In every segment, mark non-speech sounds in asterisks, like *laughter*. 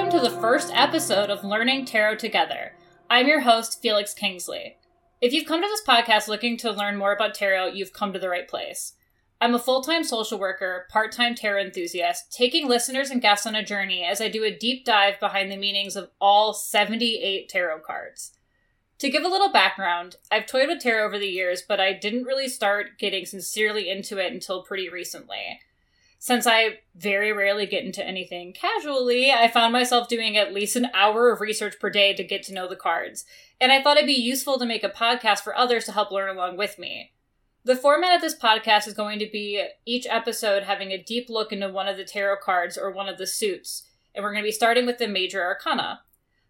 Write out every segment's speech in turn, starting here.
welcome to the first episode of Learning Tarot Together. I'm your host, Felix Kingsley. If you've come to this podcast looking to learn more about tarot, you've come to the right place. I'm a full time social worker, part time tarot enthusiast, taking listeners and guests on a journey as I do a deep dive behind the meanings of all 78 tarot cards. To give a little background, I've toyed with tarot over the years, but I didn't really start getting sincerely into it until pretty recently. Since I very rarely get into anything casually, I found myself doing at least an hour of research per day to get to know the cards, and I thought it'd be useful to make a podcast for others to help learn along with me. The format of this podcast is going to be each episode having a deep look into one of the tarot cards or one of the suits, and we're going to be starting with the major arcana.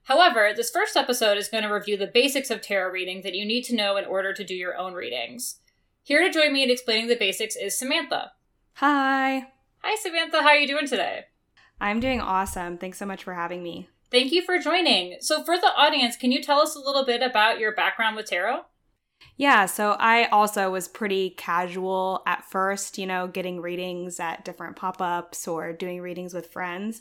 However, this first episode is going to review the basics of tarot reading that you need to know in order to do your own readings. Here to join me in explaining the basics is Samantha. Hi. Hi, Samantha. How are you doing today? I'm doing awesome. Thanks so much for having me. Thank you for joining. So, for the audience, can you tell us a little bit about your background with tarot? Yeah, so I also was pretty casual at first, you know, getting readings at different pop ups or doing readings with friends.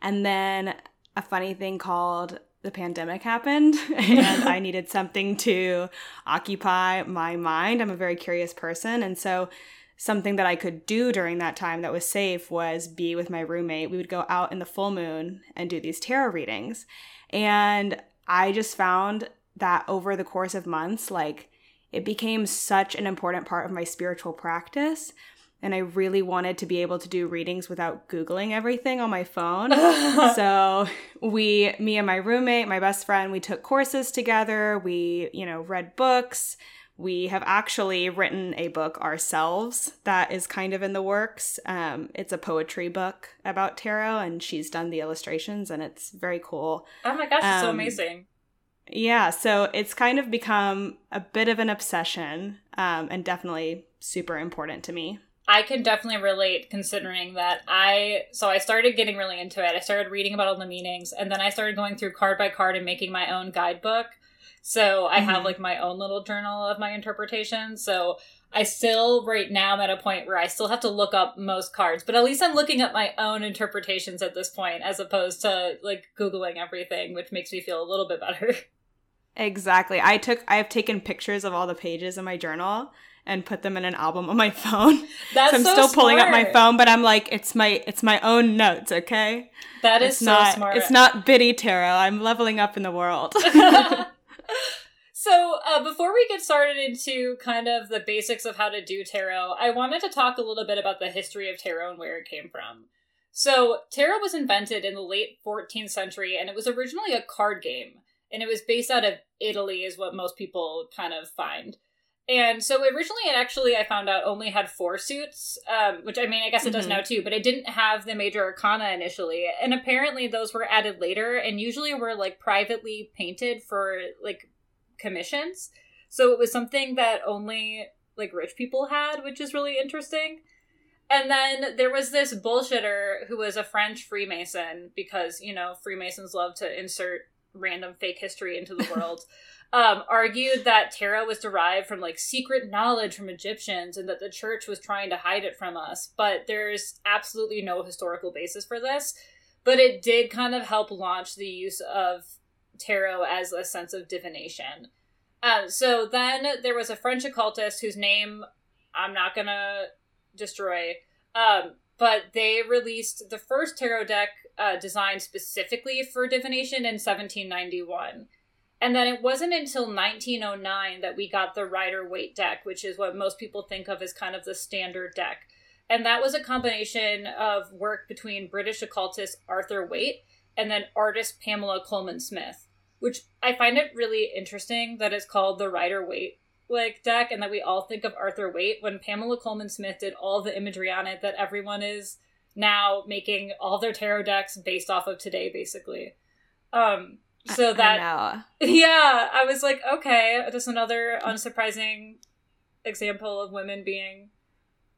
And then a funny thing called the pandemic happened *laughs* and I needed something to occupy my mind. I'm a very curious person. And so something that I could do during that time that was safe was be with my roommate. We would go out in the full moon and do these tarot readings. And I just found that over the course of months, like it became such an important part of my spiritual practice. And I really wanted to be able to do readings without Googling everything on my phone. *laughs* so we, me and my roommate, my best friend, we took courses together. We, you know, read books we have actually written a book ourselves that is kind of in the works. Um, it's a poetry book about tarot, and she's done the illustrations, and it's very cool. Oh my gosh, it's um, so amazing. Yeah, so it's kind of become a bit of an obsession um, and definitely super important to me. I can definitely relate considering that I so I started getting really into it. I started reading about all the meanings and then I started going through card by card and making my own guidebook. So I mm-hmm. have like my own little journal of my interpretation. So I still right now I'm at a point where I still have to look up most cards, but at least I'm looking up my own interpretations at this point as opposed to like googling everything, which makes me feel a little bit better. *laughs* Exactly. I took I have taken pictures of all the pages in my journal and put them in an album on my *laughs* phone. That's so I'm so still smart. pulling up my phone, but I'm like, it's my it's my own notes, okay? That is it's so not, smart. It's not biddy tarot. I'm leveling up in the world. *laughs* so uh, before we get started into kind of the basics of how to do tarot i wanted to talk a little bit about the history of tarot and where it came from. So tarot was invented in the late 14th century and it was originally a card game and it was based out of italy is what most people kind of find and so originally it actually i found out only had four suits um, which i mean i guess it does mm-hmm. now too but it didn't have the major arcana initially and apparently those were added later and usually were like privately painted for like commissions. So it was something that only like rich people had, which is really interesting. And then there was this bullshitter who was a French Freemason because, you know, Freemasons love to insert random fake history into the world. *laughs* um, argued that tarot was derived from like secret knowledge from Egyptians and that the church was trying to hide it from us. But there's absolutely no historical basis for this. But it did kind of help launch the use of tarot as a sense of divination. Um, so then there was a French occultist whose name I'm not gonna destroy, um, but they released the first tarot deck uh, designed specifically for divination in 1791. And then it wasn't until 1909 that we got the Rider Waite deck, which is what most people think of as kind of the standard deck. And that was a combination of work between British occultist Arthur Waite and then artist Pamela Colman Smith which I find it really interesting that it's called the Rider Waite like deck and that we all think of Arthur Waite when Pamela Colman Smith did all the imagery on it that everyone is now making all their tarot decks based off of today basically. Um so that I *laughs* yeah, I was like, okay, just another unsurprising example of women being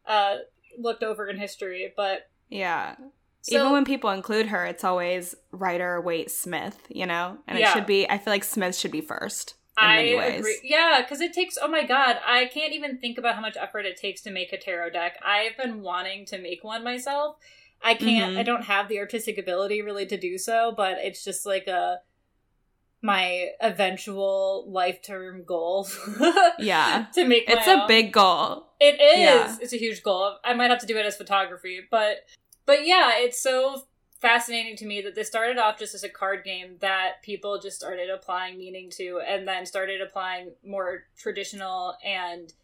uh looked over in history, but yeah. So, Even when people include her, it's always Rider Waite Smith, you know? And yeah. it should be, I feel like Smith should be first. I agree. Yeah, because it takes, oh my God, I can't even think about how much effort it takes to make a tarot deck. I've been wanting to make one myself. I can't mm-hmm. I don't have the artistic ability really to do so, but it's just like a my eventual life term goal. *laughs* yeah. To make It's a own. big goal. It is. Yeah. It's a huge goal. I might have to do it as photography, but but yeah, it's so fascinating to me that this started off just as a card game that people just started applying meaning to and then started applying more traditional and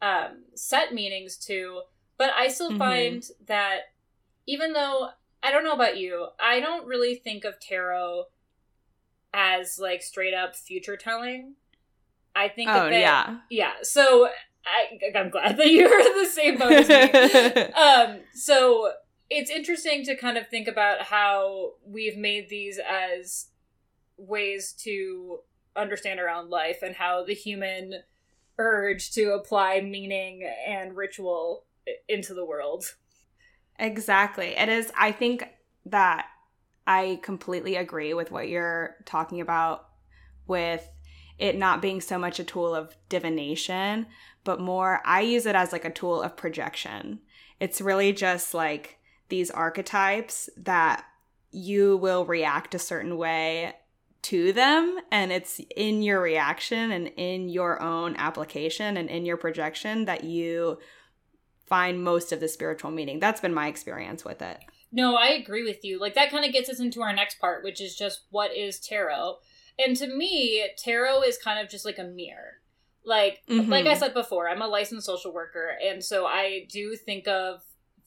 um, set meanings to. But I still mm-hmm. find that even though I don't know about you, I don't really think of tarot as like straight up future telling. I think oh, that yeah. Yeah. So I, I'm glad that you're *laughs* the same boat as me. *laughs* um, so it's interesting to kind of think about how we've made these as ways to understand our own life and how the human urge to apply meaning and ritual into the world. Exactly. It is, I think that I completely agree with what you're talking about with it not being so much a tool of divination, but more, I use it as like a tool of projection. It's really just like these archetypes that you will react a certain way to them and it's in your reaction and in your own application and in your projection that you find most of the spiritual meaning that's been my experience with it no i agree with you like that kind of gets us into our next part which is just what is tarot and to me tarot is kind of just like a mirror like mm-hmm. like i said before i'm a licensed social worker and so i do think of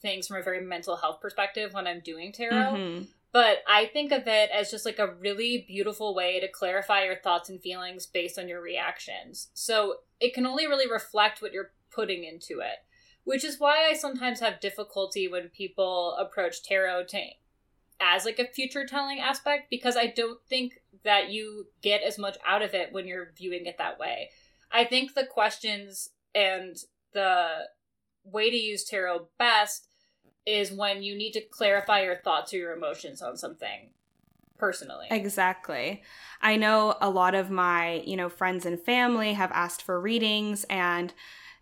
things from a very mental health perspective when I'm doing tarot. Mm-hmm. But I think of it as just like a really beautiful way to clarify your thoughts and feelings based on your reactions. So it can only really reflect what you're putting into it, which is why I sometimes have difficulty when people approach tarot to, as like a future telling aspect because I don't think that you get as much out of it when you're viewing it that way. I think the questions and the way to use tarot best is when you need to clarify your thoughts or your emotions on something personally. Exactly. I know a lot of my, you know, friends and family have asked for readings and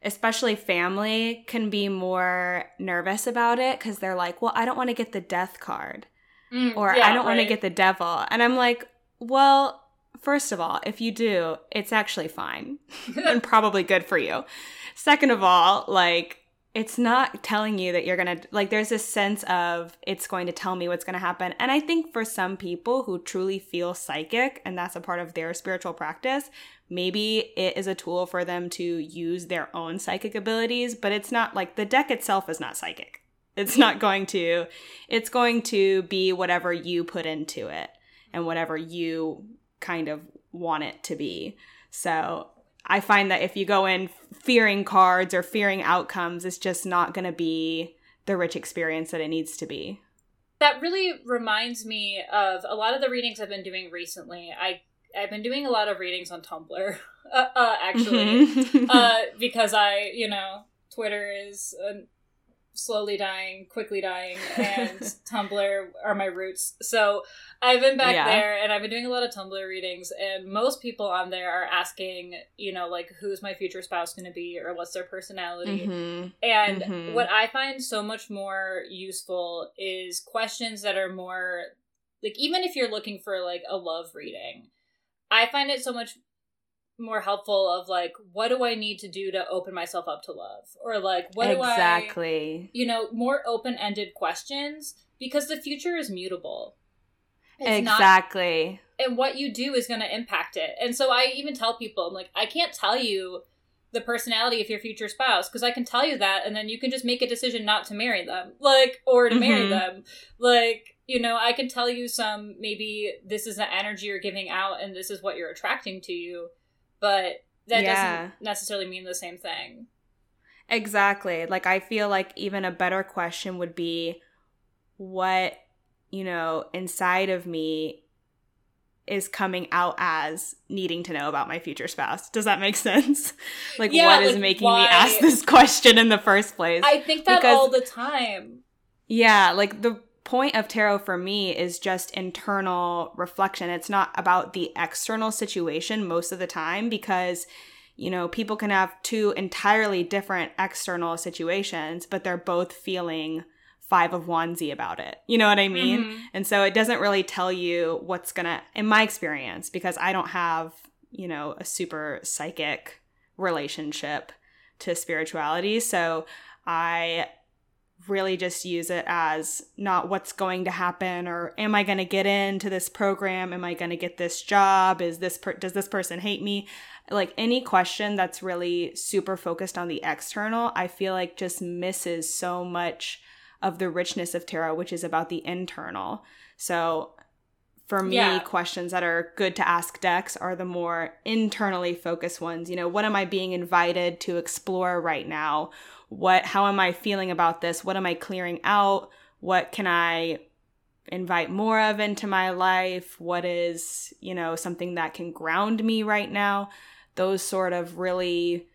especially family can be more nervous about it cuz they're like, "Well, I don't want to get the death card." Mm, or yeah, I don't right. want to get the devil. And I'm like, "Well, first of all, if you do, it's actually fine *laughs* and probably good for you. Second of all, like it's not telling you that you're going to like there's this sense of it's going to tell me what's going to happen. And i think for some people who truly feel psychic and that's a part of their spiritual practice maybe it is a tool for them to use their own psychic abilities but it's not like the deck itself is not psychic. It's not going to it's going to be whatever you put into it and whatever you kind of want it to be. So I find that if you go in fearing cards or fearing outcomes, it's just not going to be the rich experience that it needs to be. That really reminds me of a lot of the readings I've been doing recently. I I've been doing a lot of readings on Tumblr, *laughs* uh, uh, actually, mm-hmm. uh, *laughs* because I, you know, Twitter is an slowly dying, quickly dying, and *laughs* Tumblr are my roots. So I've been back yeah. there and I've been doing a lot of Tumblr readings, and most people on there are asking, you know, like, who's my future spouse going to be or what's their personality? Mm-hmm. And mm-hmm. what I find so much more useful is questions that are more like, even if you're looking for like a love reading, I find it so much more helpful of like what do i need to do to open myself up to love or like what exactly. do i exactly you know more open-ended questions because the future is mutable it's exactly not, and what you do is going to impact it and so i even tell people i'm like i can't tell you the personality of your future spouse because i can tell you that and then you can just make a decision not to marry them like or to mm-hmm. marry them like you know i can tell you some maybe this is the energy you're giving out and this is what you're attracting to you but that yeah. doesn't necessarily mean the same thing. Exactly. Like I feel like even a better question would be what, you know, inside of me is coming out as needing to know about my future spouse. Does that make *laughs* sense? like yeah, what is like making why? me ask this question in the first place? I think that because, all the time. Yeah, like the point of tarot for me is just internal reflection. It's not about the external situation most of the time because you know, people can have two entirely different external situations, but they're both feeling five of onesie about it. You know what I mean? Mhm. And so it doesn't really tell you what's going to, in my experience, because I don't have, you know, a super psychic relationship to spirituality. So I really just use it as not what's going to happen or am I going to get into this program? Am I going to get this job? Is this per- does this person hate me? Like any question that's really super focused on the external, I feel like just misses so much of the richness of tarot, which is about the internal. So for me, Yeah. questions that are good to ask decks are the more internally focused ones. You know, what am I being invited to explore right now? What how am I feeling about this? What am I clearing out? What can I invite more of into my life? What is, you know, something that can ground me right now? Those sort of really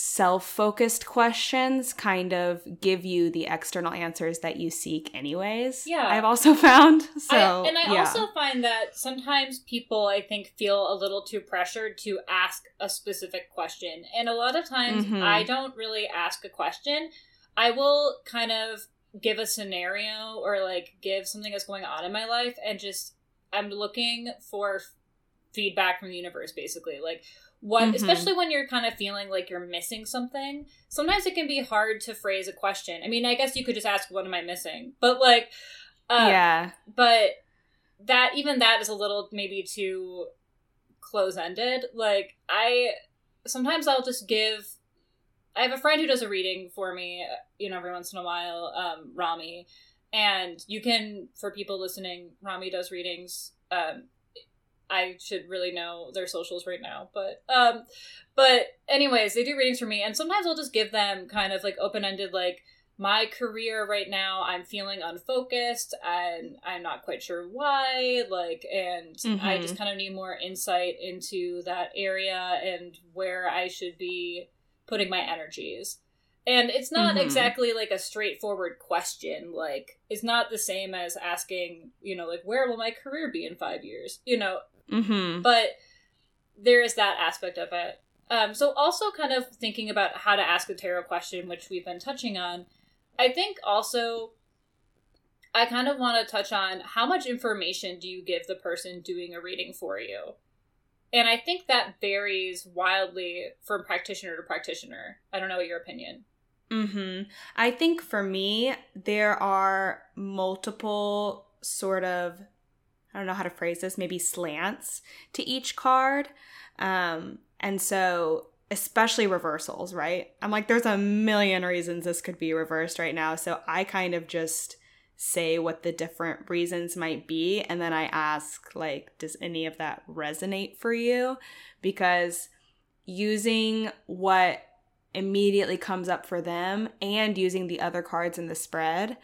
self-focused questions kind of give you the external answers that you seek anyways. Yeah. I've also *laughs* found. So I, and I yeah. also find that sometimes people, I think, feel a little too pressured to ask a specific question. And a lot of times Mhm. I don't really ask a question. I will kind of give a scenario or like give something that's going on in my life and just, I'm looking for feedback from the universe, basically. Like, what, Mhm. especially when you're kind of feeling like you're missing something, sometimes it can be hard to phrase a question. I mean, I guess you could just ask, What am I missing? But like, uh, yeah. but that even that is a little maybe too close ended like i sometimes i'll just give i have a friend who does a reading for me you know every once in a while um rami and you can for people listening rami does readings um i should really know their socials right now but um but anyways they do readings for me and sometimes i'll just give them kind of like open-ended like my career right now i'm feeling unfocused and i'm not quite sure why like and i Mhm. just kind of need more insight into that area and where i should be putting my energies and it's not Mhm. exactly like a straightforward question like it's not the same as asking you know like where will my career be in five years you know Mm-hmm. but there is that aspect of it. Um, so also kind of thinking about how to ask a tarot question, which we've been touching on. I think also I kind of want to touch on how much information do you give the person doing a reading for you? And I think that varies wildly from practitioner to practitioner. I don't know what your opinion. Mm-hmm. I think for me, there are multiple sort of, I don't know how to phrase this, maybe slants to each card. Um, and so, especially reversals, right? I'm like, there's a million reasons this could be reversed right now. So I kind of just say what the different reasons might be. And then I ask, like, does any of that resonate for you? Because using what immediately comes up for them and using the other cards in the spread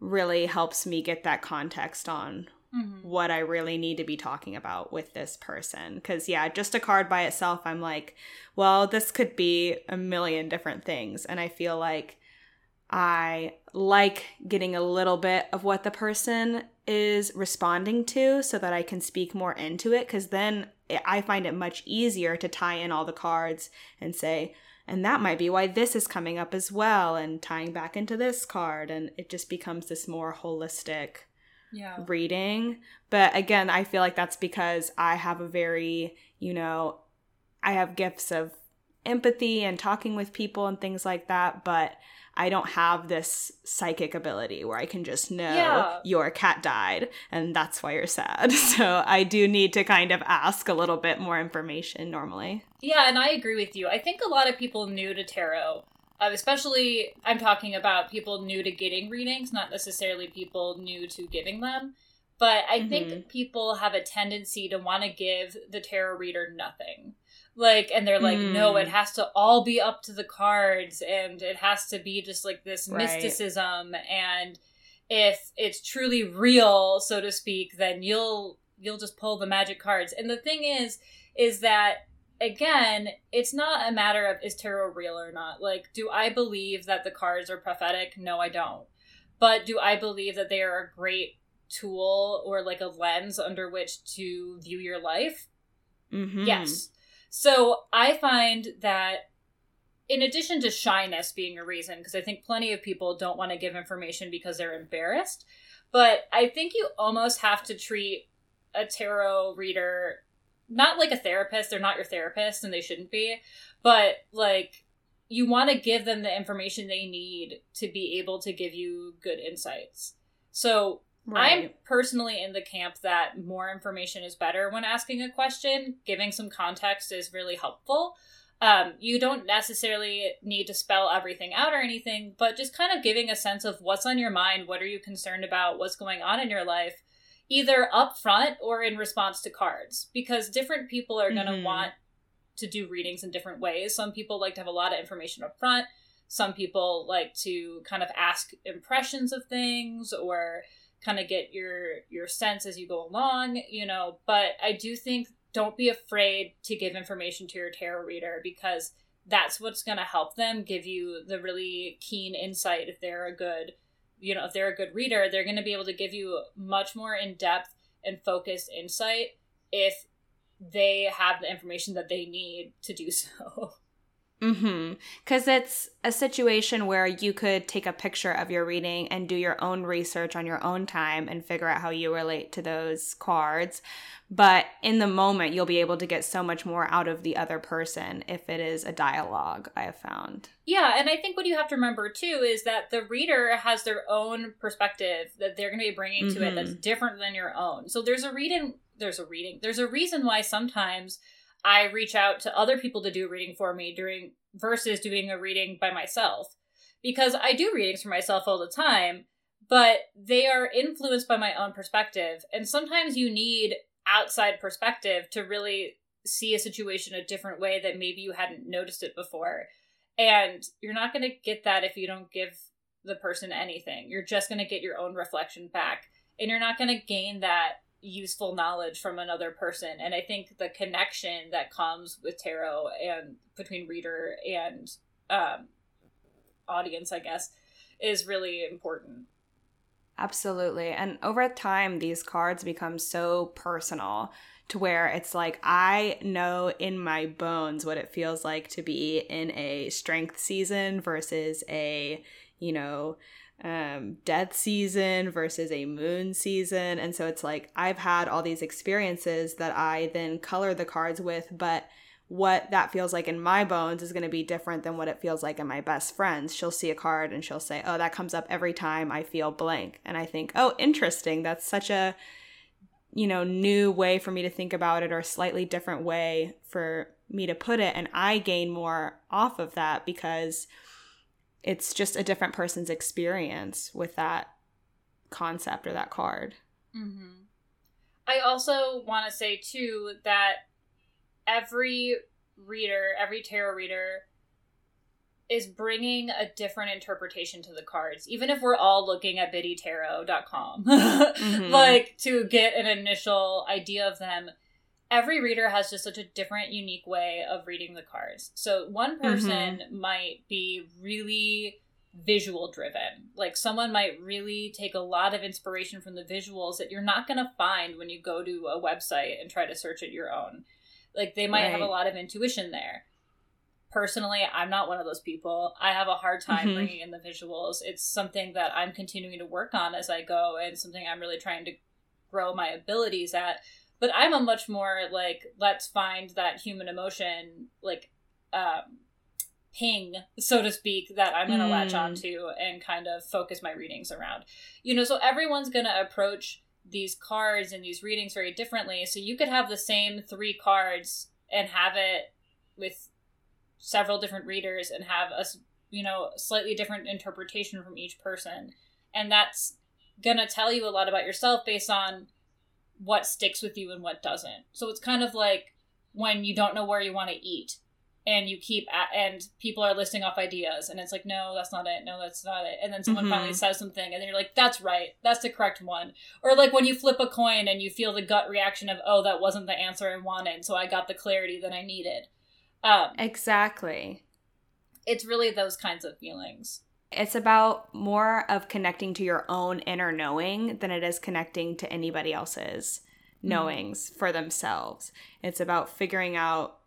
really helps me get that context on Mm-hmm. what I really need to be talking about with this person. Because, yeah, just a card by itself, I'm like, well, this could be a million different things. And I feel like I like getting a little bit of what the person is responding to so that I can speak more into it. Because then I find it much easier to tie in all the cards and say, and that might be why this is coming up as well, and tying back into this card. And it just becomes this more holistic Yeah. reading. But again, I feel like that's because I have a very, you know, I have gifts of empathy and talking with people and things like that, but I don't have this psychic ability where I can just know Yeah. your cat died and that's why you're sad. *laughs* So I do need to kind of ask a little bit more information normally. Yeah, and I agree with you. I think a lot of people new to tarot, uh, especially I'm talking about people new to getting readings, not necessarily people new to giving them. But I Mhm. think people have a tendency to want to give the tarot reader nothing. Like, and they're like, no, Mm. it has to all be up to the cards, and it has to be just like this Right. mysticism. And if it's truly real, so to speak, then you'll you'll just pull the magic cards. And the thing is, is that again, it's not a matter of is tarot real or not. Like, do I believe that the cards are prophetic? No, I don't. But do I believe that they are a great tool or like a lens under which to view your life? Mm-hmm. Yes. So I find that in addition to shyness being a reason, because I think plenty of people don't want to give information because they're embarrassed, but I think you almost have to treat a tarot reader not like a therapist, they're not your therapist and they shouldn't be, but like you want to give them the information they need to be able to give you good insights. So Right. I'm personally in the camp that more information is better when asking a question. Giving some context is really helpful. Um, you don't necessarily need to spell everything out or anything, but just kind of giving a sense of what's on your mind, what are you concerned about, what's going on in your life, either up front or in response to cards, because different people are going to mm-hmm. want to do readings in different ways. Some people like to have a lot of information up front. Some people like to kind of ask impressions of things or kind of get your your sense as you go along, you know, but I do think don't be afraid to give information to your tarot reader because that's what's going to help them give you the really keen insight if they're a good you know if they're a good reader they're going to be able to give you much more in-depth and focused insight if they have the information that they need to do *laughs* so Mm-hmm. Because it's a situation where you could take a picture of your reading and do your own research on your own time and figure out how you relate to those cards. But in the moment, you'll be able to get so much more out of the other person if it is a dialogue, I have found. Yeah, and I think what you have to remember too is that the reader has their own perspective that they're going to be bringing mm-hmm. to it that's mm-hmm. different than your own. So there's a reading, there's a reading, there's a reason why sometimes I reach out to other people to do a reading for me during versus doing a reading by myself. Because I do readings for myself all the time, but they are influenced by my own perspective. And sometimes you need outside perspective to really see a situation a different way that maybe you hadn't noticed it before. And you're not going to get that if you don't give the person anything. You're just going to get your own reflection back. And you're not going to gain that useful knowledge from another person. And i think the connection that comes with tarot and between reader and um, audience i guess is really important. Absolutely. And over time these cards become so personal to where it's like I know in my bones what it feels like to be in a strength season versus a, you know, um, death season versus a moon season. And so it's like I've had all these experiences that I then color the cards with, but what that feels like in my bones is going to be different than what it feels like in my best friend's. She'll see a card and she'll say, Oh, that comes up every time I feel blank. And I think, Oh, interesting. That's such a, you know, new way for me to think about it or slightly different way for me to put it. And I gain more off of that because it's just a different person's experience with that concept or that card. Mm-hmm. I also want to say too that every reader, every tarot reader is bringing a different interpretation to the cards, even if we're all looking at biddytarot.com, *laughs* mm-hmm. like to get an initial idea of them every reader has just such a different, unique way of reading the cards. So one person mm-hmm. might be really visual driven. Like someone might really take a lot of inspiration from the visuals that you're not going to find when you go to a website and try to search it your own. Like they might right. have a lot of intuition there. Personally, I'm not one of those people. I have a hard time mm-hmm. bringing in the visuals. It's something that I'm continuing to work on as I go and something I'm really trying to grow my abilities at but I'm a much more like let's find that human emotion like um ping so to speak that I'm going to mm. latch onto and kind of focus my readings around. You know, so everyone's going to approach these cards and these readings very differently. So you could have the same 3 cards and have it with several different readers and have a you know slightly different interpretation from each person and that's going to tell you a lot about yourself based on what sticks with you and what doesn't. So it's kind of like when you don't know where you want to eat and you keep at, and people are listing off ideas and it's like no that's not it. No that's not it. And then someone mm-hmm. finally says something and then you're like that's right. That's the correct one. Or like when you flip a coin and you feel the gut reaction of oh that wasn't the answer i wanted so i got the clarity that i needed. Um, exactly. it's really those kinds of feelings it's about more of connecting to your own inner knowing than it is connecting to anybody else's mm-hmm. knowings mm-hmm. for themselves. It's about figuring out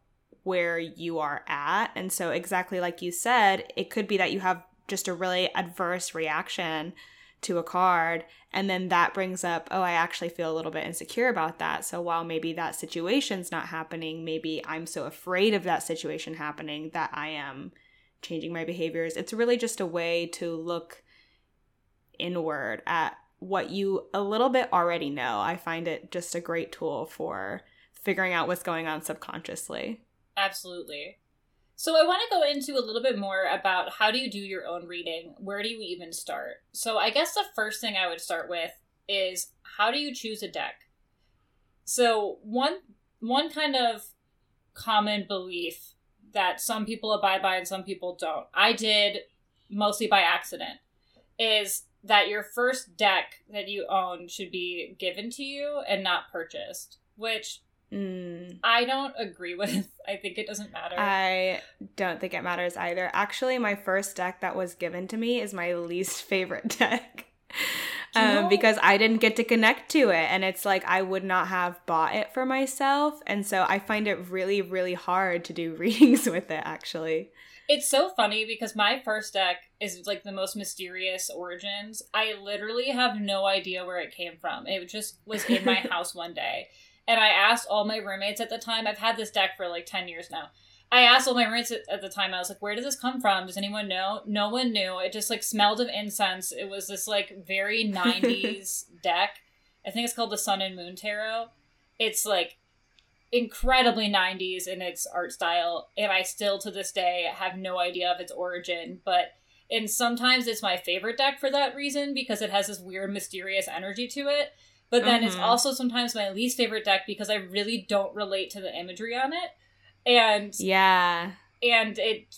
where you are at. And so, exactly like you said, it could be that you have just a really adverse reaction to a card. And then that brings up, oh, I actually feel a little bit insecure about that. So while maybe that situation's not happening, maybe I'm so afraid of that situation happening that I am changing my behaviors. It's really just a way to look inward at what you a little bit already know. I find it just a great tool for figuring out what's going on subconsciously. Absolutely. So I want to go into a little bit more about how do you do your own reading? Where do you even start? So I guess the first thing I would start with is how do you choose a deck? So one one kind of common belief that some people abide by and some people don't. I did mostly by accident is that your first deck that you own should be given to you and not purchased, which mm. I don't agree *laughs* with. I think it doesn't matter. I don't think it matters either. Actually, my first deck that was given to me is my least *laughs* favorite deck. Um, because I didn't get to connect to it. And it's like I would not have bought it for myself. And so I find it really, really hard to do *laughs* readings with it, actually. It's so funny because my first deck is like the most mysterious origins. I literally have no idea where it came from. It just was in my *laughs* house one day. And I asked all my roommates at the time, I've had this deck for like 10 years now. I asked all my roommates at the time, I was like, where did this come from? Does anyone know? No one knew. It just like smelled of incense. It was this like very *laughs* 90s deck. I think it's called the Sun and Moon Tarot. It's like incredibly 90s in its art style and i still to this day have no idea of its origin but and sometimes it's my favorite deck for that reason because it has this weird mysterious energy to it but then mm-hmm. it's also sometimes my least favorite deck because i really don't relate to the imagery on it and yeah and it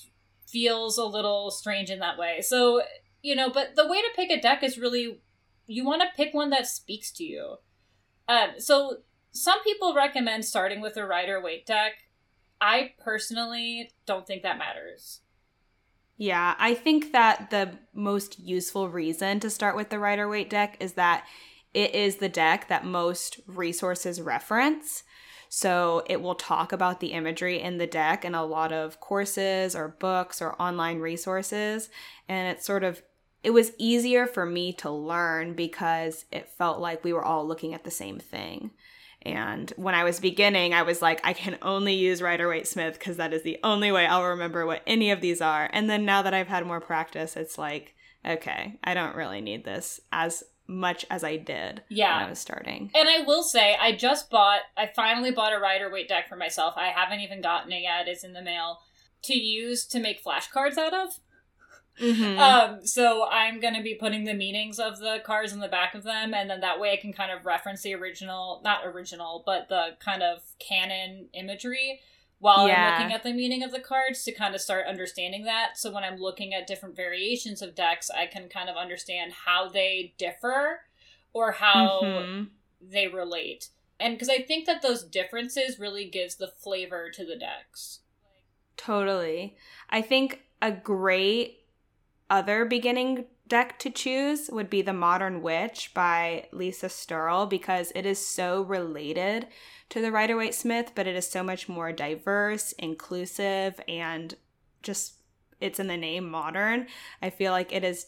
feels a little strange in that way so you know but the way to pick a deck is really you want to pick one that speaks to you um so some people recommend starting with a Rider Waite deck. I personally don't think that matters. Yeah, I think that the most useful reason to start with the Rider Waite deck is that it is the deck that most resources reference. So it will talk about the imagery in the deck in a lot of courses or books or online resources. And it's sort of, it was easier for me to learn because it felt like we were all looking at the same thing. And when I was beginning, I was like, I can only use Rider Waite Smith because that is the only way I'll remember what any of these are. And then now that I've had more practice, it's like, okay, I don't really need this as much as I did yeah. when I was starting. And I will say, I just bought, I finally bought a Rider Waite deck for myself. I haven't even gotten it yet, it's in the mail to use to make flashcards out of. Mm-hmm. Um, so I'm going to be putting the meanings of the cards in the back of them, and then that way I can kind of reference the original, not original, but the kind of canon imagery while yeah. I'm looking at the meaning of the cards to kind of start understanding that. So when I'm looking at different variations of decks, I can kind of understand how they differ or how mm-hmm. they relate. And because I think that those differences really gives the flavor to the decks. Totally. I think a great other beginning deck to choose would be The Modern Witch by Lisa Sterle because it is so related to the Rider Waite Smith, but it is so much more diverse, inclusive, and just it's in the name modern. I feel like it is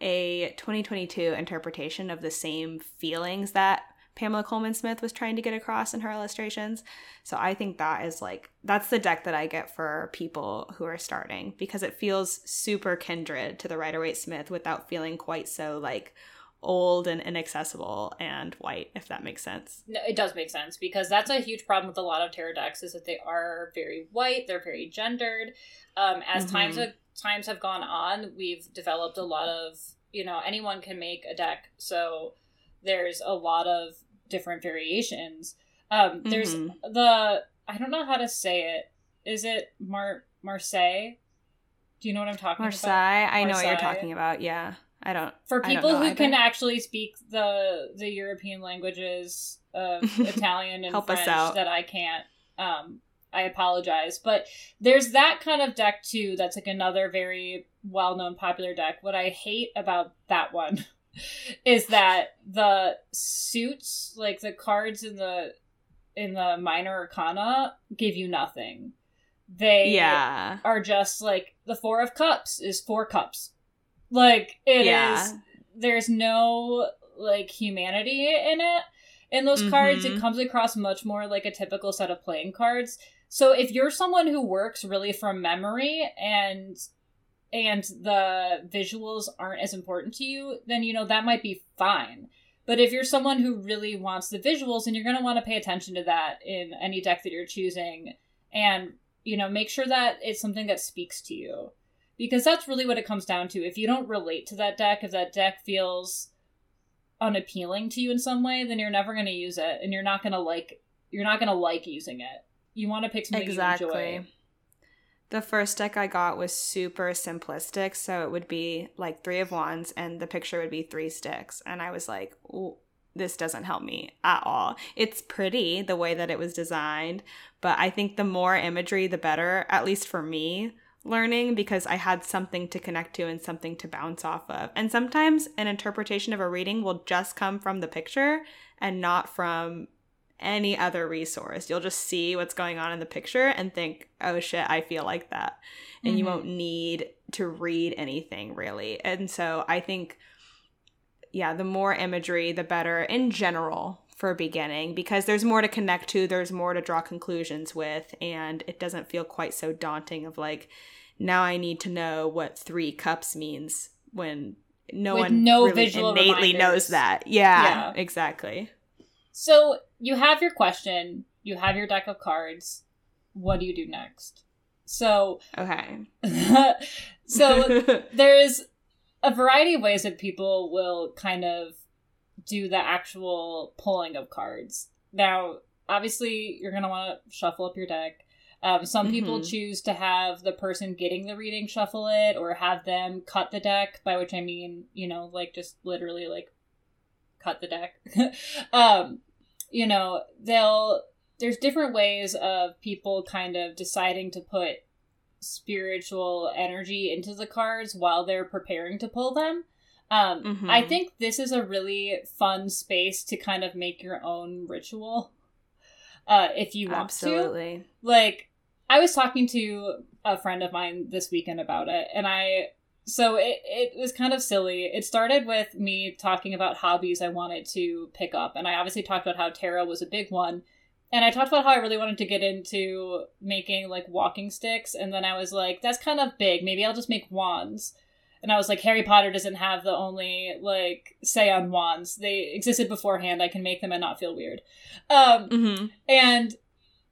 a 2022 interpretation of the same feelings that Pamela Colman Smith was trying to get across in her illustrations. So I think that is like that's the deck that I get for people who are starting because it feels super kindred to the Rider Waite Smith without feeling quite so like old and inaccessible and white if that makes sense. No, it does make sense because that's a huge problem with a lot of tarot decks is that they are very white, they're very gendered. Um, as mm-hmm. times have, times have gone on, we've developed a lot of, you know, anyone can make a deck. So there's a lot of different variations. Um, there's mm-hmm. the I don't know how to say it. Is it Mar Marseille? Do you know what I'm talking Marseille? about? Marseille. I know what you're talking about. Yeah. I don't. For people don't who either. can actually speak the the European languages of *laughs* Italian and Help French that I can't, um, I apologize. But there's that kind of deck too. That's like another very well known popular deck. What I hate about that one *laughs* is that the suits, like the cards in the in the minor arcana, give you nothing. they Yeah. are just like the four of cups is four cups. Like it is. Yeah. there's no like humanity in it. In those cards, it Mhm. comes across much more like a typical set of playing cards. So if you're someone who works really from memory and and the visuals aren't as important to you, then you know that might be fine. But if you're someone who really wants the visuals, and you're going to want to pay attention to that in any deck that you're choosing and you know make sure that it's something that speaks to you because that's really what it comes down to if you don't relate to that deck if that deck feels unappealing to you in some way then you're never going to use it and you're not going to like you're not going to like using it you want to pick something you Exactly. enjoy The first deck I got was super simplistic, so it would be like three of wands, and the picture would be three sticks. And I was like, this doesn't help me at all. It's pretty the way that it was designed, but I think the more imagery, the better, at least for me learning, because I had something to connect to and something to bounce off of. And sometimes an interpretation of a reading will just come from the picture and not from any other resource. You'll just see what's going on in the picture and think, oh shit, I feel like that. And you Mhm. won't need to read anything really. And so I think, yeah, the more imagery, the better in general for beginning because there's more to connect to, there's more to draw conclusions with, and it doesn't feel quite so daunting of like, now I need to know what three cups means when no With one no really visual innately reminders. knows that. Yeah, Yeah. exactly. So you have your question you have your deck of cards what do you do next so Okay. *laughs* so *laughs* there's a variety of ways that people will kind of do the actual pulling of cards. Now, obviously, you're going to want to shuffle up your deck. Um, some people Mhm. choose to have the person getting the reading shuffle it or have them cut the deck, by which I mean, you know, like just literally like cut the deck. *laughs* um, you know, they'll, there's different ways of people kind of deciding to put spiritual energy into the cards while they're preparing to pull them. Um, Mhm. I think this is a really fun space to kind of make your own ritual. *laughs* Uh, if you want to, Absolutely. like, I was talking to a friend of mine this weekend about it, and I so it it was kind of silly. It started with me talking about hobbies I wanted to pick up, and I obviously talked about how tarot was a big one. And I talked about how I really wanted to get into making like walking sticks, and then I was like, that's kind of big. Maybe I'll just make wands. And I was like, Harry Potter doesn't have the only like say on wands. They existed beforehand. I can make them and not feel weird. Um, hmm and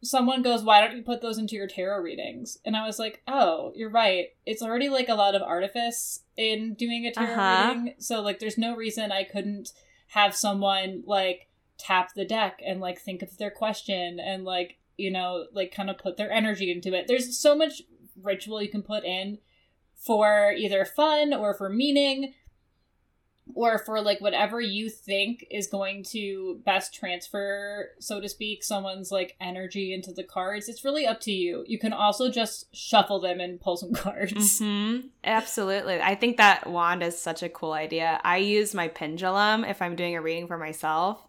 someone goes, Why don't you put those into your tarot readings? And I was like, Oh, you're right. It's already like a lot of artifice in doing a tarot Uh-huh. reading. So, like, there's no reason I couldn't have someone like tap the deck and like think of their question and like, you know, like kind of put their energy into it. There's so much ritual you can put in for either fun or for meaning or for like whatever you think is going to best transfer so to speak someone's like energy into the cards it's really up to you you can also just shuffle them and pull some *laughs* cards hmm Absolutely. I think that wand is such a cool idea. I use my pendulum if I'm doing a reading for myself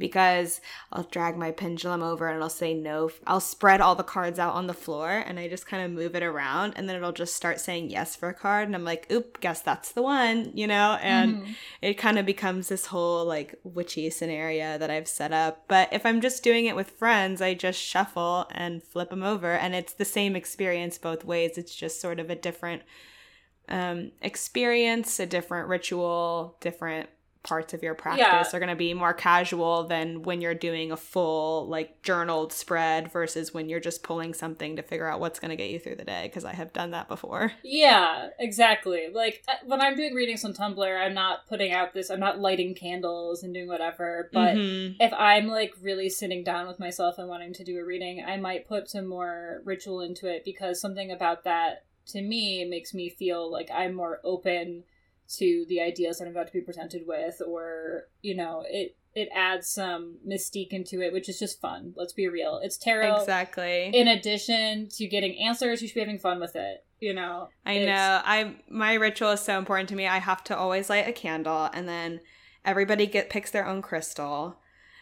because I'll drag my pendulum over and it'll say no. I'll spread all the cards out on the floor and I just kind of move it around and then it'll just start saying yes for a card. And I'm like, oop, guess that's the one, you know? And Mhm. it kind of becomes this whole like witchy scenario that I've set up. But if I'm just doing it with friends, I just shuffle and flip them over, and it's the same experience both ways. It's just sort of a different um, experience, a different ritual, different parts of your practice Yeah. are going to be more casual than when you're doing a full like journaled spread versus when you're just pulling something to figure out what's going to get you through the day because I have done that before. yeah exactly like uh, when i'm doing readings on tumblr i'm not putting out this i'm not lighting candles and doing whatever but Mhm. if I'm like really sitting down with myself and wanting to do a reading, I might put some more ritual into it because something about that to me makes me feel like I'm more open to the ideas that I'm about to be presented with, or you know, it it adds some mystique into it, which is just fun. Let's be real, it's tarot. exactly. In addition to getting answers, you should be having fun with it. You know, I It's- know. I my ritual is so important to me. I have to always light a candle and then everybody get picks their own crystal.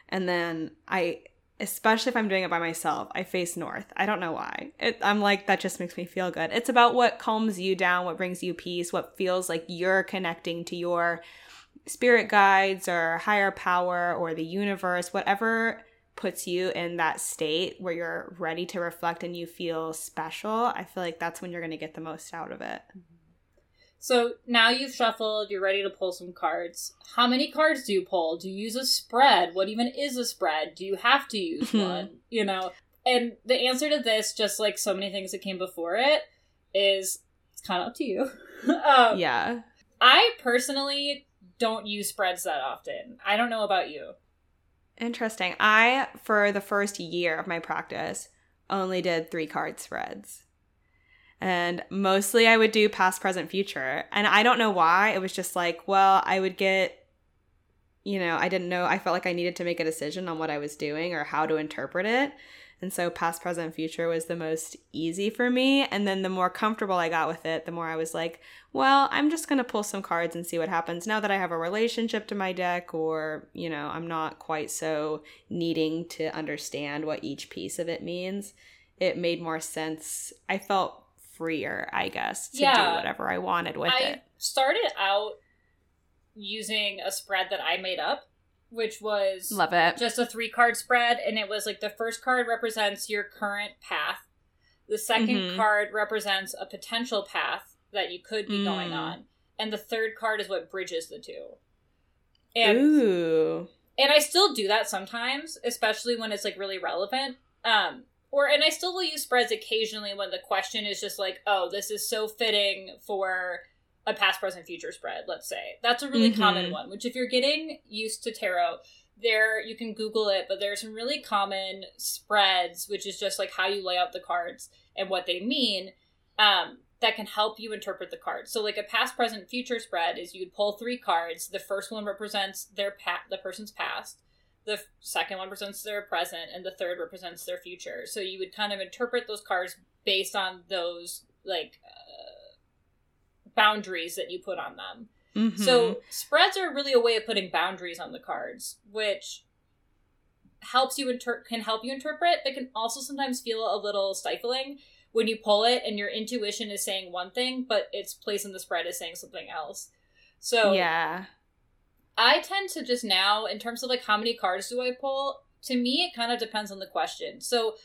And then I especially if I'm doing it by myself, I face north. I don't know why. It, I'm like, that just makes me feel good. It's about what calms you down, what brings you peace, what feels like you're connecting to your spirit guides or higher power or the universe, whatever puts you in that state where you're ready to reflect and you feel special. I feel like that's when you're going to get the most out of it. Mm-hmm. So now you've shuffled, you're ready to pull some cards. How many cards do you pull? Do you use a spread? What even is a spread? Do you have to use one? You know? And the answer to this, just like so many things that came before it, is it's kind of up to you. *laughs* um, yeah. I personally don't use spreads that often. I don't know about you. Interesting. I, for the first year of my practice, only did three card spreads. And mostly I would do past, present, future. And I don't know why. It was just like, well, I would get, you know, I didn't know. I felt like I needed to make a decision on what I was doing or how to interpret it. And so past, present, future was the most easy for me. And then the more comfortable I got with it, the more I was like, well, I'm just going to pull some cards and see what happens now that I have a relationship to my deck, or, you know, I'm not quite so needing to understand what each piece of it means. It made more sense. I felt freer, I guess, to Yeah. do whatever I wanted with it. I it. started out using a spread that I made up, which was Love it. just a three card spread, and it was like the first card represents your current path, the 2nd Mhm. card represents a potential path that you could be going Mm. on, and the third card is what bridges the two. And Ooh. and I still do that sometimes, especially when it's like really relevant. Um, or and I still will use spreads occasionally when the question is just like, oh, this is so fitting for a past, present, future spread. Let's say that's a really Mhm. common one. Which, if you're getting used to tarot, there you can Google it, but there are some really common spreads, which is just like how you lay out the cards and what they mean. Um, that can help you interpret the cards. So, like a past, present, future spread is you'd pull three cards. The first one represents their pa- the person's past. The second one represents their present, and the third represents their future. So you would kind of interpret those cards based on those like uh, boundaries that you put on them. Mhm. So spreads are really a way of putting boundaries on the cards, which helps you inter- can help you interpret, but can also sometimes feel a little stifling when you pull it and your intuition is saying one thing, but its place in the spread is saying something else. So yeah. I tend to just now, in terms of like how many cards do I pull, to me it kind of depends on the question. So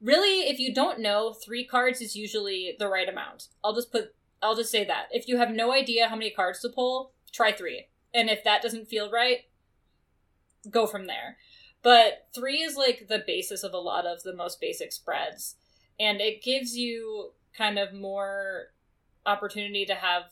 really, if you don't know, three cards is usually the right amount. I'll just put I'll just say that. If you have no idea how many cards to pull, try three. And if that doesn't feel right, go from there. But three is like the basis of a lot of the most basic spreads. And it gives you kind of more opportunity to have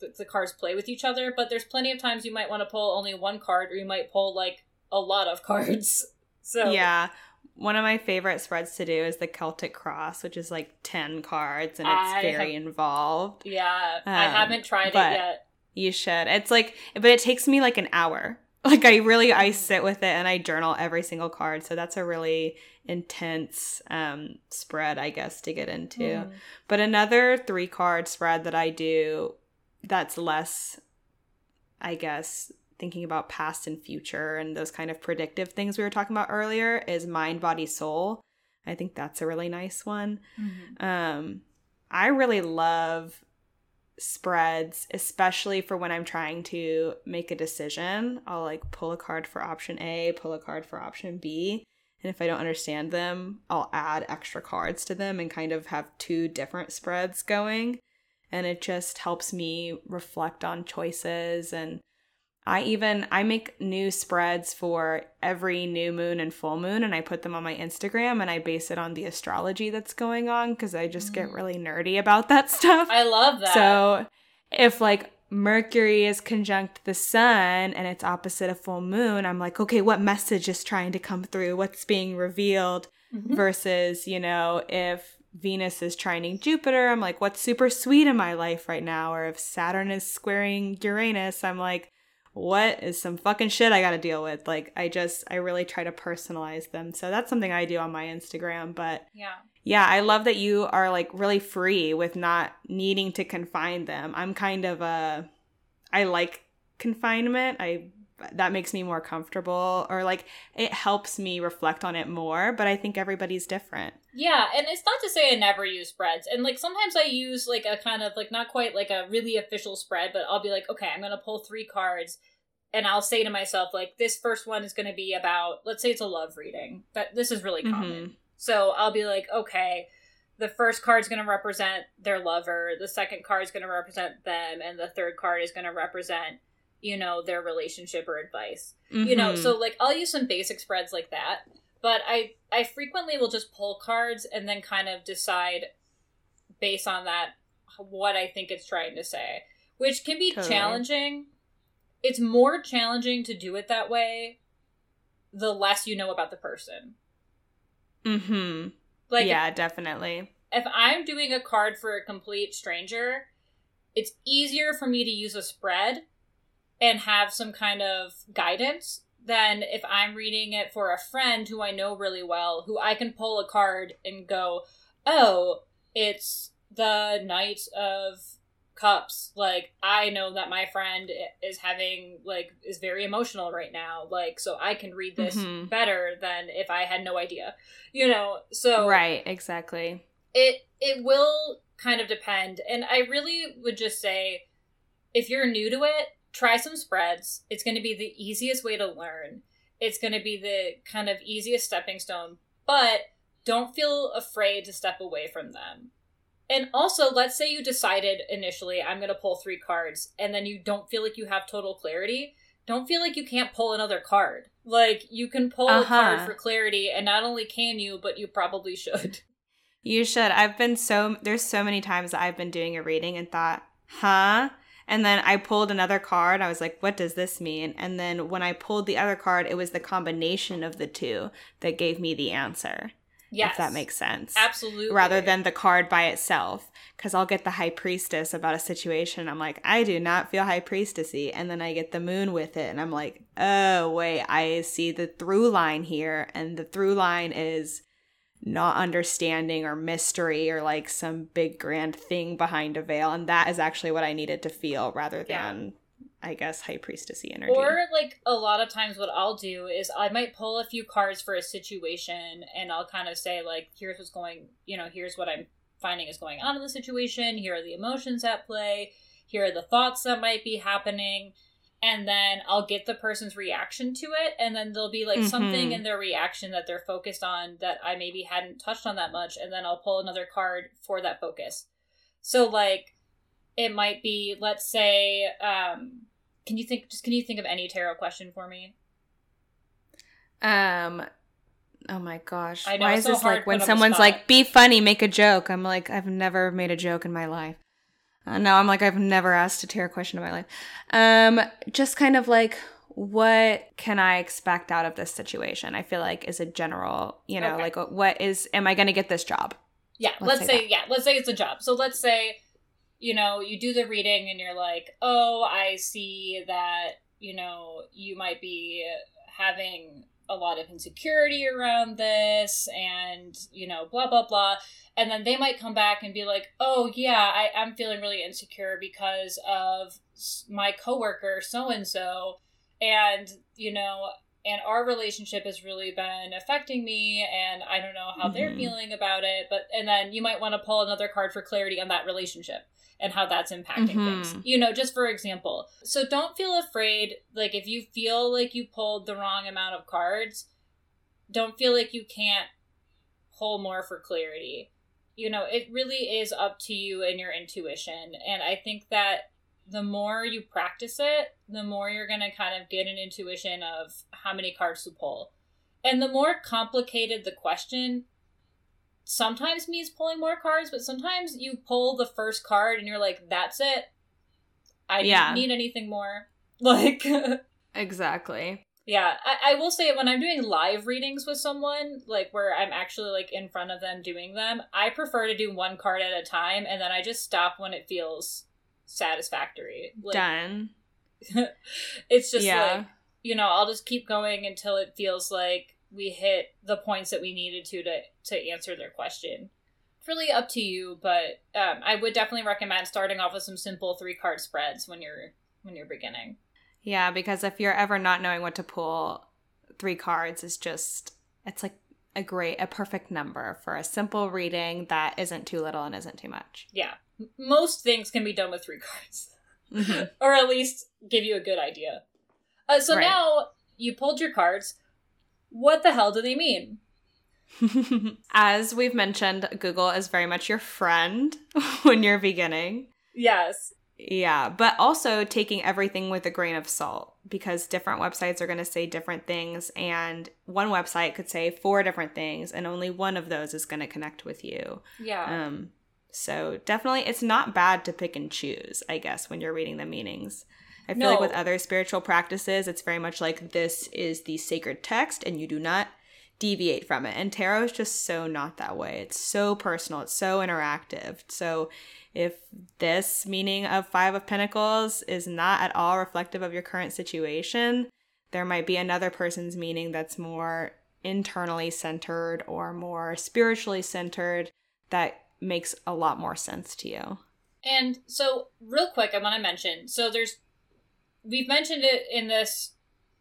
the, the cards play with each other. But there's plenty of times you might want to pull only one card, or you might pull like a lot of *laughs* cards. So Yeah. One of my favorite spreads to do is the Celtic Cross, which is like 10 cards and it's I very involved. yeah, I Um, haven't tried it yet. You should. It's like, but it takes me like an hour. *laughs* Like I really, I sit with it and I journal every single card. So that's a really intense um, spread, I guess, to get into. Mm. But another three card spread that I do that's less, I guess, thinking about past and future and those kind of predictive things we were talking about earlier is mind, body, soul. I think that's a really nice one. Mhm. Um, I really love spreads, especially for when I'm trying to make a decision. I'll like pull a card for option A, pull a card for option B. And if I don't understand them, I'll add extra cards to them and kind of have two different spreads going. And it just helps me reflect on choices and I even I make new spreads for every new moon and full moon and I put them on my Instagram and I base it on the astrology that's going on cuz I just get Mm. really nerdy about that *laughs* stuff. I love that. So if like Mercury is conjunct the sun and it's opposite a full moon, I'm like, okay, what message is trying to come through? What's being revealed? Mhm. Versus, you know, if Venus is trining Jupiter, I'm like, what's super sweet in my life right now? Or if Saturn is squaring Uranus, I'm like, what is some fucking shit I gotta deal with? Like, I just, I really try to personalize them. So that's something I do on my Instagram. But yeah. yeah, I love that you are like really free with not needing to confine them. I'm kind of a I like confinement. I that makes me more comfortable or like it helps me reflect on it more but i think everybody's different yeah and it's not to say i never use spreads and like sometimes i use like a kind of like not quite like a really official spread but i'll be like okay i'm gonna pull three cards and i'll say to myself like this first one is gonna be about let's say it's a love reading but this is really common mm-hmm. so i'll be like okay the first card is going to represent their lover the second card is going to represent them and the third card is going to represent you know their relationship or advice mm-hmm. you know so mm-hmm. like i'll use some basic spreads like that but i i frequently will just pull cards and then kind of decide based on that what i think it's trying to say which can be totally. challenging it's more challenging to do it that way the less you know about the person mm-hmm like yeah definitely if i'm doing a card for a complete stranger it's easier for me to use a spread and have some kind of guidance than if I'm reading it for a friend who I know really well, who I can pull a card and go, oh, it's the Knight of Cups. Like, I know that my friend is having, like, is very emotional right now. Like, so I can read this mm-hmm. better than if I had no idea, you know? So. Right, exactly. It, it will kind of depend. And I really would just say, if you're new to it, try some spreads. It's going to be the easiest way to learn. It's going to be the kind of easiest stepping stone, but don't feel afraid to step away from them. And also, let's say you decided initially, I'm going to pull three cards, and then you don't feel like you have total clarity. Don't feel like you can't pull another card. Like, you can pull uh-huh. a card for clarity, and not only can you, but you probably should. *laughs* You should. I've been so, there's so many times I've been doing a reading and thought, huh? And then I pulled another card. I was like, what does this mean? And then when I pulled the other card, it was the combination of the two that gave me the answer. Yes. If that makes sense. Absolutely. Rather than the card by itself. Because I'll get the high priestess about a situation. I'm like, I do not feel high priestessy. And then I get the moon with it. And I'm like, oh, wait, I see the through line here. And the through line is not understanding or mystery or like some big grand thing behind a veil and that is actually what i needed to feel rather than yeah. i guess high priestessy energy. Or like a lot of times what i'll do is i might pull a few cards for a situation and i'll kind of say like here's what's going you know here's what i'm finding is going on in the situation. Here are the emotions at play. Here are the thoughts that might be happening and then I'll get the person's reaction to it, and then there'll be like mm-hmm. something in their reaction that they're focused on that I maybe hadn't touched on that much, and then I'll pull another card for that focus. So like it might be, let's say, um, can you think just can you think of any tarot question for me? Um oh my gosh. Know, Why is so this like when someone's like, be funny, make a joke? I'm like, I've never made a joke in my life. Uh, no, I'm like, I've never asked a tarot question in my life. Um, just kind of like, what can I expect out of this situation? I feel like is a general, you know, okay. like what is, am I going to get this job? Yeah, let's, let's say, say yeah, let's say it's a job. So let's say, you know, you do the reading and you're like, oh, I see that, you know, you might be having a lot of insecurity around this and, you know, blah, blah, blah. And then they might come back and be like oh yeah I, i'm feeling really insecure because of my coworker so and so and you know and our relationship has really been affecting me and i don't know how mm-hmm. they're feeling about it but and then you might want to pull another card for clarity on that relationship and how that's impacting mm-hmm. things you know just for example so don't feel afraid like if you feel like you pulled the wrong amount of cards don't feel like you can't pull more for clarity you know, it really is up to you and your intuition. And I think that the more you practice it, the more you're going to kind of get an intuition of how many cards to pull. And the more complicated the question sometimes means pulling more cards, but sometimes you pull the first card and you're like, that's it. I yeah. don't need anything more. *laughs* Like, exactly. Yeah, I, I will say when I'm doing live readings with someone, like where I'm actually like in front of them doing them, I prefer to do one card at a time and then I just stop when it feels satisfactory. Like, Done. *laughs* it's just yeah. like you know, I'll just keep going until it feels like we hit the points that we needed to to to answer their question. It's really up to you, but um, I would definitely recommend starting off with some simple three card spreads when you're when you're beginning. Yeah, because if you're ever not knowing what to pull, three cards is just it's like a great a perfect number for a simple reading that isn't too little and isn't too much. Yeah. Most things can be done with three *laughs* cards. Mm-hmm. or at least give you a good idea. Uh, so right. now you pulled your cards. What the hell do they mean? *laughs* As we've mentioned, Google is very much your friend *laughs* when you're beginning. Yes. Yeah, but also taking everything with a grain of salt because different websites are going to say different things, and one website could say four different things, and only one of those is going to connect with you. Yeah. Um. So definitely, it's not bad to pick and choose. I guess when you're reading the meanings. I feel no. like with other spiritual practices, it's very much like this is the sacred text, and you do not deviate from it. And tarot is just so not that way. It's so personal, it's so interactive. So if this meaning of Five of Pentacles is not at all reflective of your current situation, there might be another person's meaning that's more internally centered or more spiritually centered that makes a lot more sense to you. And so, real quick, I want to mention so there's, we've mentioned it in this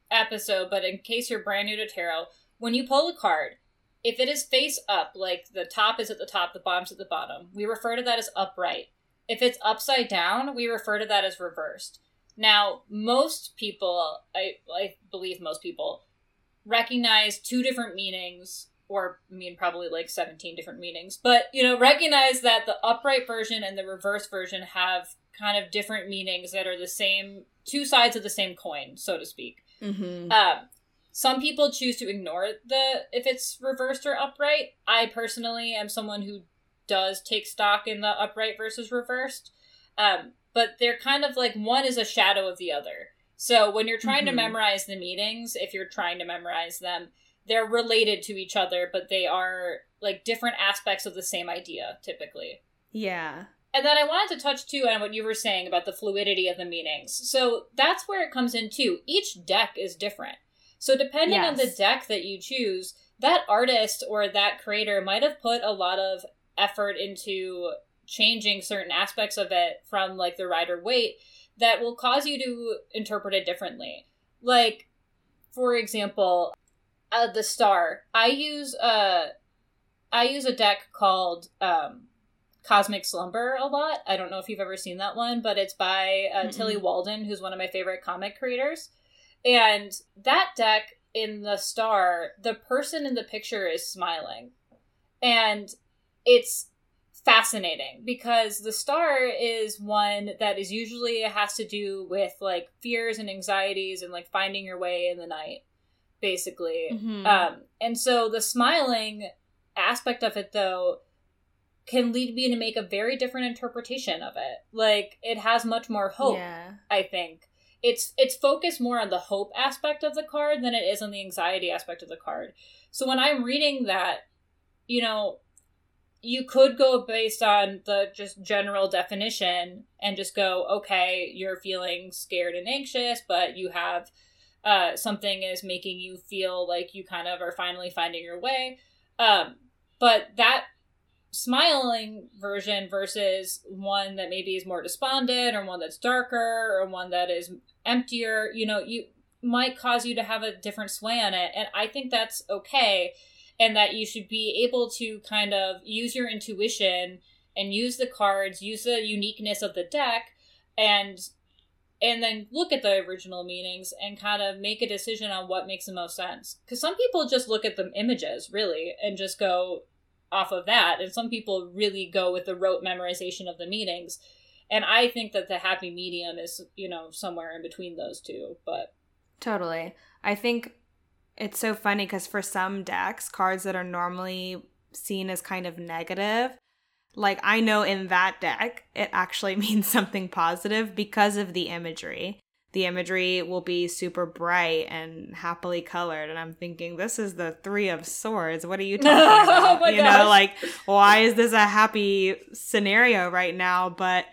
episode, but in case you're brand new to tarot, when you pull a card, if it is face up, like the top is at the top, the bottom's at the bottom, we refer to that as upright. If it's upside down, we refer to that as reversed. Now, most people, I, I believe most people, recognize two different meanings, or I mean, probably like 17 different meanings, but, you know, recognize that the upright version and the reverse version have kind of different meanings that are the same, two sides of the same coin, so to speak. Mm-hmm. Um, some people choose to ignore the if it's reversed or upright. I personally am someone who does take stock in the upright versus reversed. Um, but they're kind of like one is a shadow of the other. So when you're trying mm-hmm. to memorize the meanings, if you're trying to memorize them, they're related to each other, but they are like different aspects of the same idea typically. Yeah. And then I wanted to touch too on what you were saying about the fluidity of the meanings. So that's where it comes in too. Each deck is different. So depending yes. on the deck that you choose, that artist or that creator might have put a lot of effort into changing certain aspects of it from like the Rider Waite that will cause you to interpret it differently. Like, for example, uh, the star. I use a, I use a deck called um, Cosmic Slumber a lot. I don't know if you've ever seen that one, but it's by uh, Tillie Walden, who's one of my favorite comic creators. And that deck in the star, the person in the picture is smiling. And it's fascinating because the star is one that is usually has to do with like fears and anxieties and like finding your way in the night basically mm-hmm. um and so the smiling aspect of it though can lead me to make a very different interpretation of it like it has much more hope yeah. i think it's it's focused more on the hope aspect of the card than it is on the anxiety aspect of the card. So when I'm reading that, you know, you could go based on the just general definition and just go, okay, you're feeling scared and anxious, but you have uh, something is making you feel like you kind of are finally finding your way. Um, but that smiling version versus one that maybe is more despondent or one that's darker or one that is emptier, you know, you might cause you to have a different sway on it. And I think that's okay. And that you should be able to kind of use your intuition and use the cards, use the uniqueness of the deck, and and then look at the original meanings and kind of make a decision on what makes the most sense. Because some people just look at the images, really, and just go off of that. And some people really go with the rote memorization of the meanings and i think that the happy medium is you know somewhere in between those two but totally i think it's so funny because for some decks cards that are normally seen as kind of negative like i know in that deck it actually *laughs* means something positive because of the imagery the imagery will be super bright and happily colored. And i'm thinking this is the three of swords. What are you *laughs* talking oh about? Oh you gosh. know like why is this a happy scenario right now? But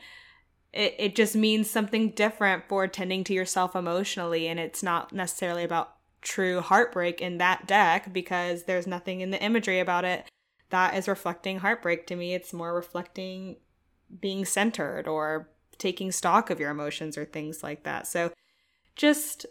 it, it just means something different for tending to yourself emotionally. And it's not necessarily about true heartbreak in that deck because there's nothing in the imagery about it that is reflecting heartbreak to me. It's more reflecting being centered or taking stock of your emotions or things like that so just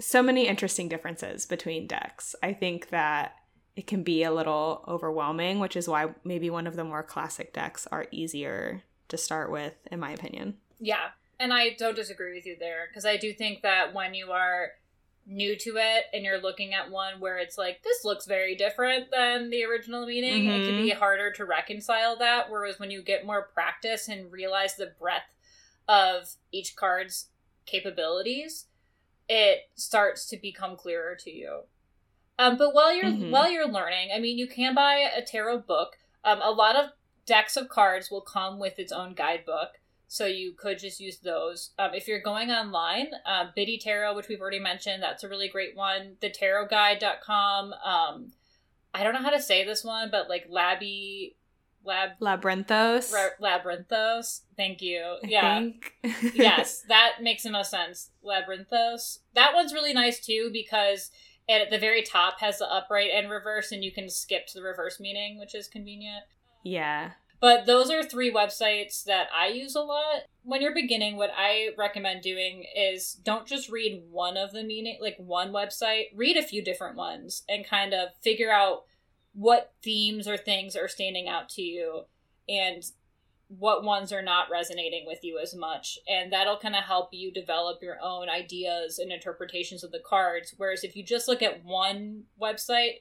so many interesting differences between decks. I think that it can be a little overwhelming, which is why maybe one of the more classic decks are easier to start with, in my opinion. Yeah, and I don't disagree with you there because I do think that when you are new to it and you're looking at one where it's like this looks very different than the original meaning mm-hmm. it can be harder to reconcile that whereas when you get more practice and realize the breadth of each card's capabilities it starts to become clearer to you um, but while you're mm-hmm. while you're learning i mean you can buy a tarot book um, a lot of decks of cards will come with its own guidebook so you could just use those. Um, if you're going online, uh, Biddy Tarot, which we've already mentioned, that's a really great one. The tarotguide.com. Um, I don't know how to say this one, but like Labby Lab Labyrinthos. Ra- Labyrinthos. Thank you. I yeah. *laughs* yes, that makes the most sense. Labyrinthos. That one's really nice too because it, at the very top has the upright and reverse, and you can skip to the reverse meaning, which is convenient. Yeah. But those are three websites that I use a lot. When you're beginning, what I recommend doing is don't just read one of the meaning, like one website, read a few different ones and kind of figure out what themes or things are standing out to you and what ones are not resonating with you as much. And that'll kind of help you develop your own ideas and interpretations of the cards. Whereas if you just look at one website,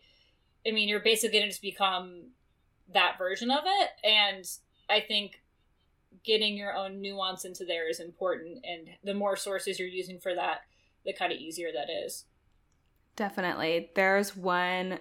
I mean, you're basically going to just become that version of it and i think getting your own nuance into there is important and the more sources you're using for that the kind of easier that is definitely there's one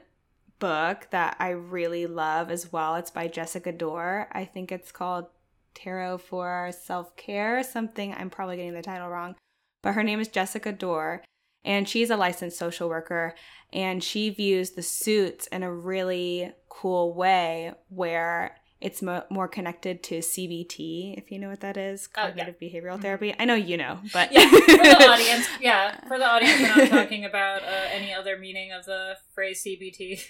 book that i really love as well. It's by jessica dore i think it's called tarot for self-care something i'm probably getting the title wrong but her name is jessica dore and she's a licensed social worker and she views the suits in a really cool way where it's mo- more connected to CBT, if you know what that is, cognitive oh, yeah. behavioral mm-hmm. therapy. I know you know, *laughs* but yeah, for the *laughs* audience, yeah, for the audience, we're not *laughs* talking about uh, any other meaning of the phrase CBT.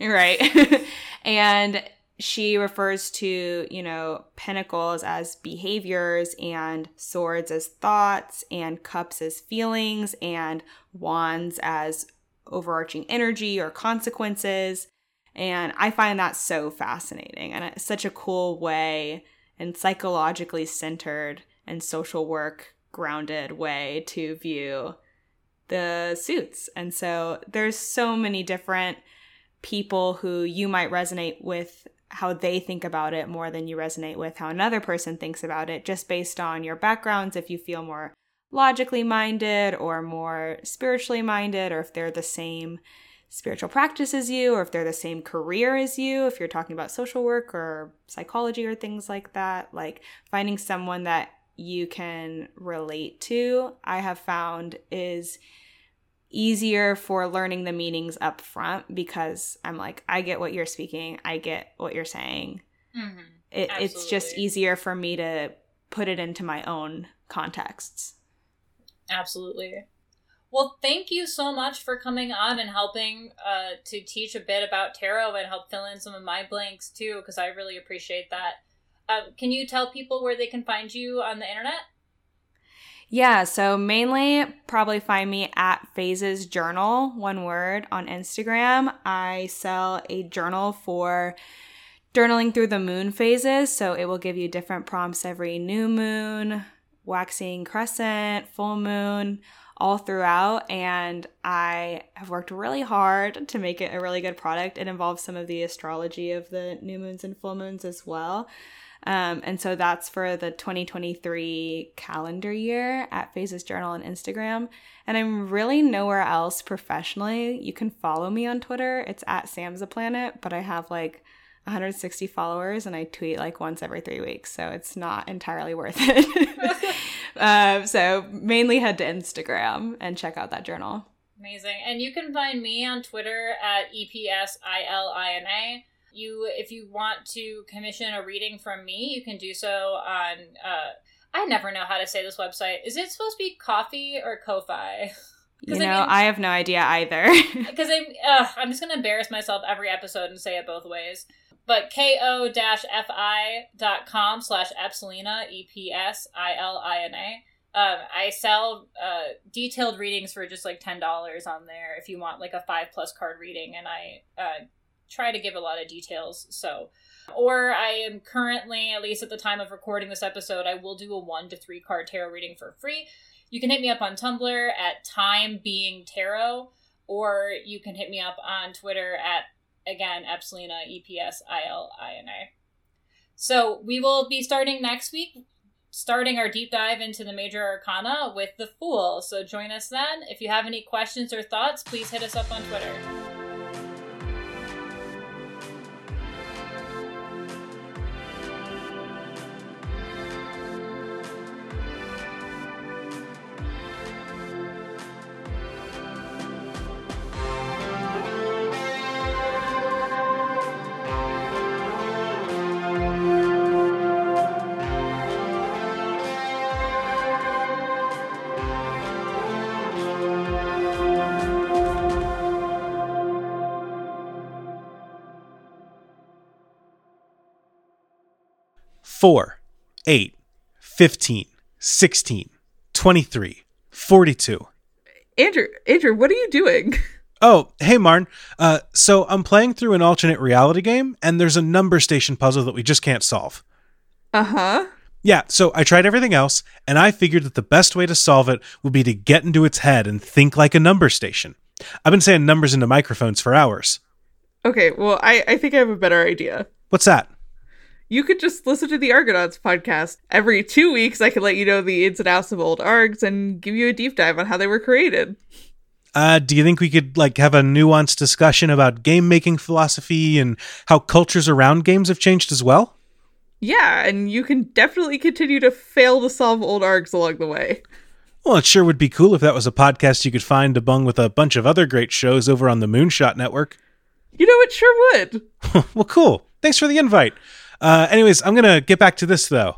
Right, and she refers to you know pentacles as behaviors and swords as thoughts and cups as feelings and wands as overarching energy or consequences and i find that so fascinating and it's such a cool way and psychologically centered and social work grounded way to view the suits. And so there's so many different people who you might resonate with how they think about it more than you resonate with how another person thinks about it, just based on your backgrounds, if you feel more logically minded or more spiritually minded, or if they're the same spiritual practice as you, or if they're the same career as you, if you're talking about social work or psychology or things like that, like finding someone that you can relate to, I have found is easier for learning the meanings up front because I'm like, I get what you're speaking, I get what you're saying. Mm-hmm. It, it's just easier for me to put it into my own contexts. Absolutely. Well, thank you so much for coming on and helping uh, to teach a bit about tarot and help fill in some of my blanks too, because I really appreciate that. Uh, can you tell people where they can find you on the internet? Yeah, so mainly probably find me at Phases Journal, one word, on Instagram. I sell a journal for journaling through the moon phases, so it will give you different prompts every new moon, waxing crescent, full moon, all throughout. And I have worked really hard to make it a really good product. It involves some of the astrology of the new moons and full moons as well. Um, and so that's for the 2023 calendar year at Phases Journal on Instagram. And I'm really nowhere else professionally. You can follow me on Twitter. It's at Sam's a Planet, but I have like 160 followers and I tweet like once every three weeks. So it's not entirely worth it. um, *laughs* so mainly head to Instagram and check out that journal. Amazing. And you can find me on Twitter at EPSILINA you if you want to commission a reading from me, you can do so on uh I never know how to say this website. Is it supposed to be Ko-fi or Ko-fi? *laughs* You know, I, mean, I, have no idea either. *laughs* Because I'm, uh, I'm just gonna embarrass myself every episode and say it both ways. But ko-fi.com slash Epsilina, E P S I L I N A. Um, I sell uh, detailed readings for just like ten dollars on there if you want like a five plus card reading, and I uh, try to give a lot of details. So, or I am currently, at least at the time of recording this episode, I will do a one to three card tarot reading for free. You can hit me up on Tumblr at Time Being Tarot, or you can hit me up on Twitter at again Epsilina E P S I L I N A. So we will be starting next week starting our deep dive into the major arcana with the Fool. So join us then. If you have any questions or thoughts, please hit us up on Twitter. Four, eight, 15, 16, 23, 42. Andrew, Andrew, what are you doing? Oh, hey, Marn. Uh, so I'm playing through an alternate reality game, and there's a number station puzzle that we just can't solve. Uh huh. Yeah, so I tried everything else, and I figured that the best way to solve it would be to get into its head and think like a number station. I've been saying numbers into microphones for hours. Okay, well, I, I think I have a better idea. What's that? You could just listen to the Argonauts podcast. Every two weeks, I could let you know the ins and outs of old args and give you a deep dive on how they were created. Uh, do you think we could like have a nuanced discussion about game making philosophy and how cultures around games have changed as well? Yeah, and you can definitely continue to fail to solve old args along the way. Well, it sure would be cool if that was a podcast you could find among with a bunch of other great shows over on the Moonshot Network. You know, it sure would. *laughs* well, cool. Thanks for the invite. Uh, anyways, I'm going to get back to this though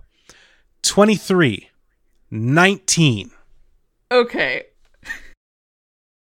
23, 19. Okay,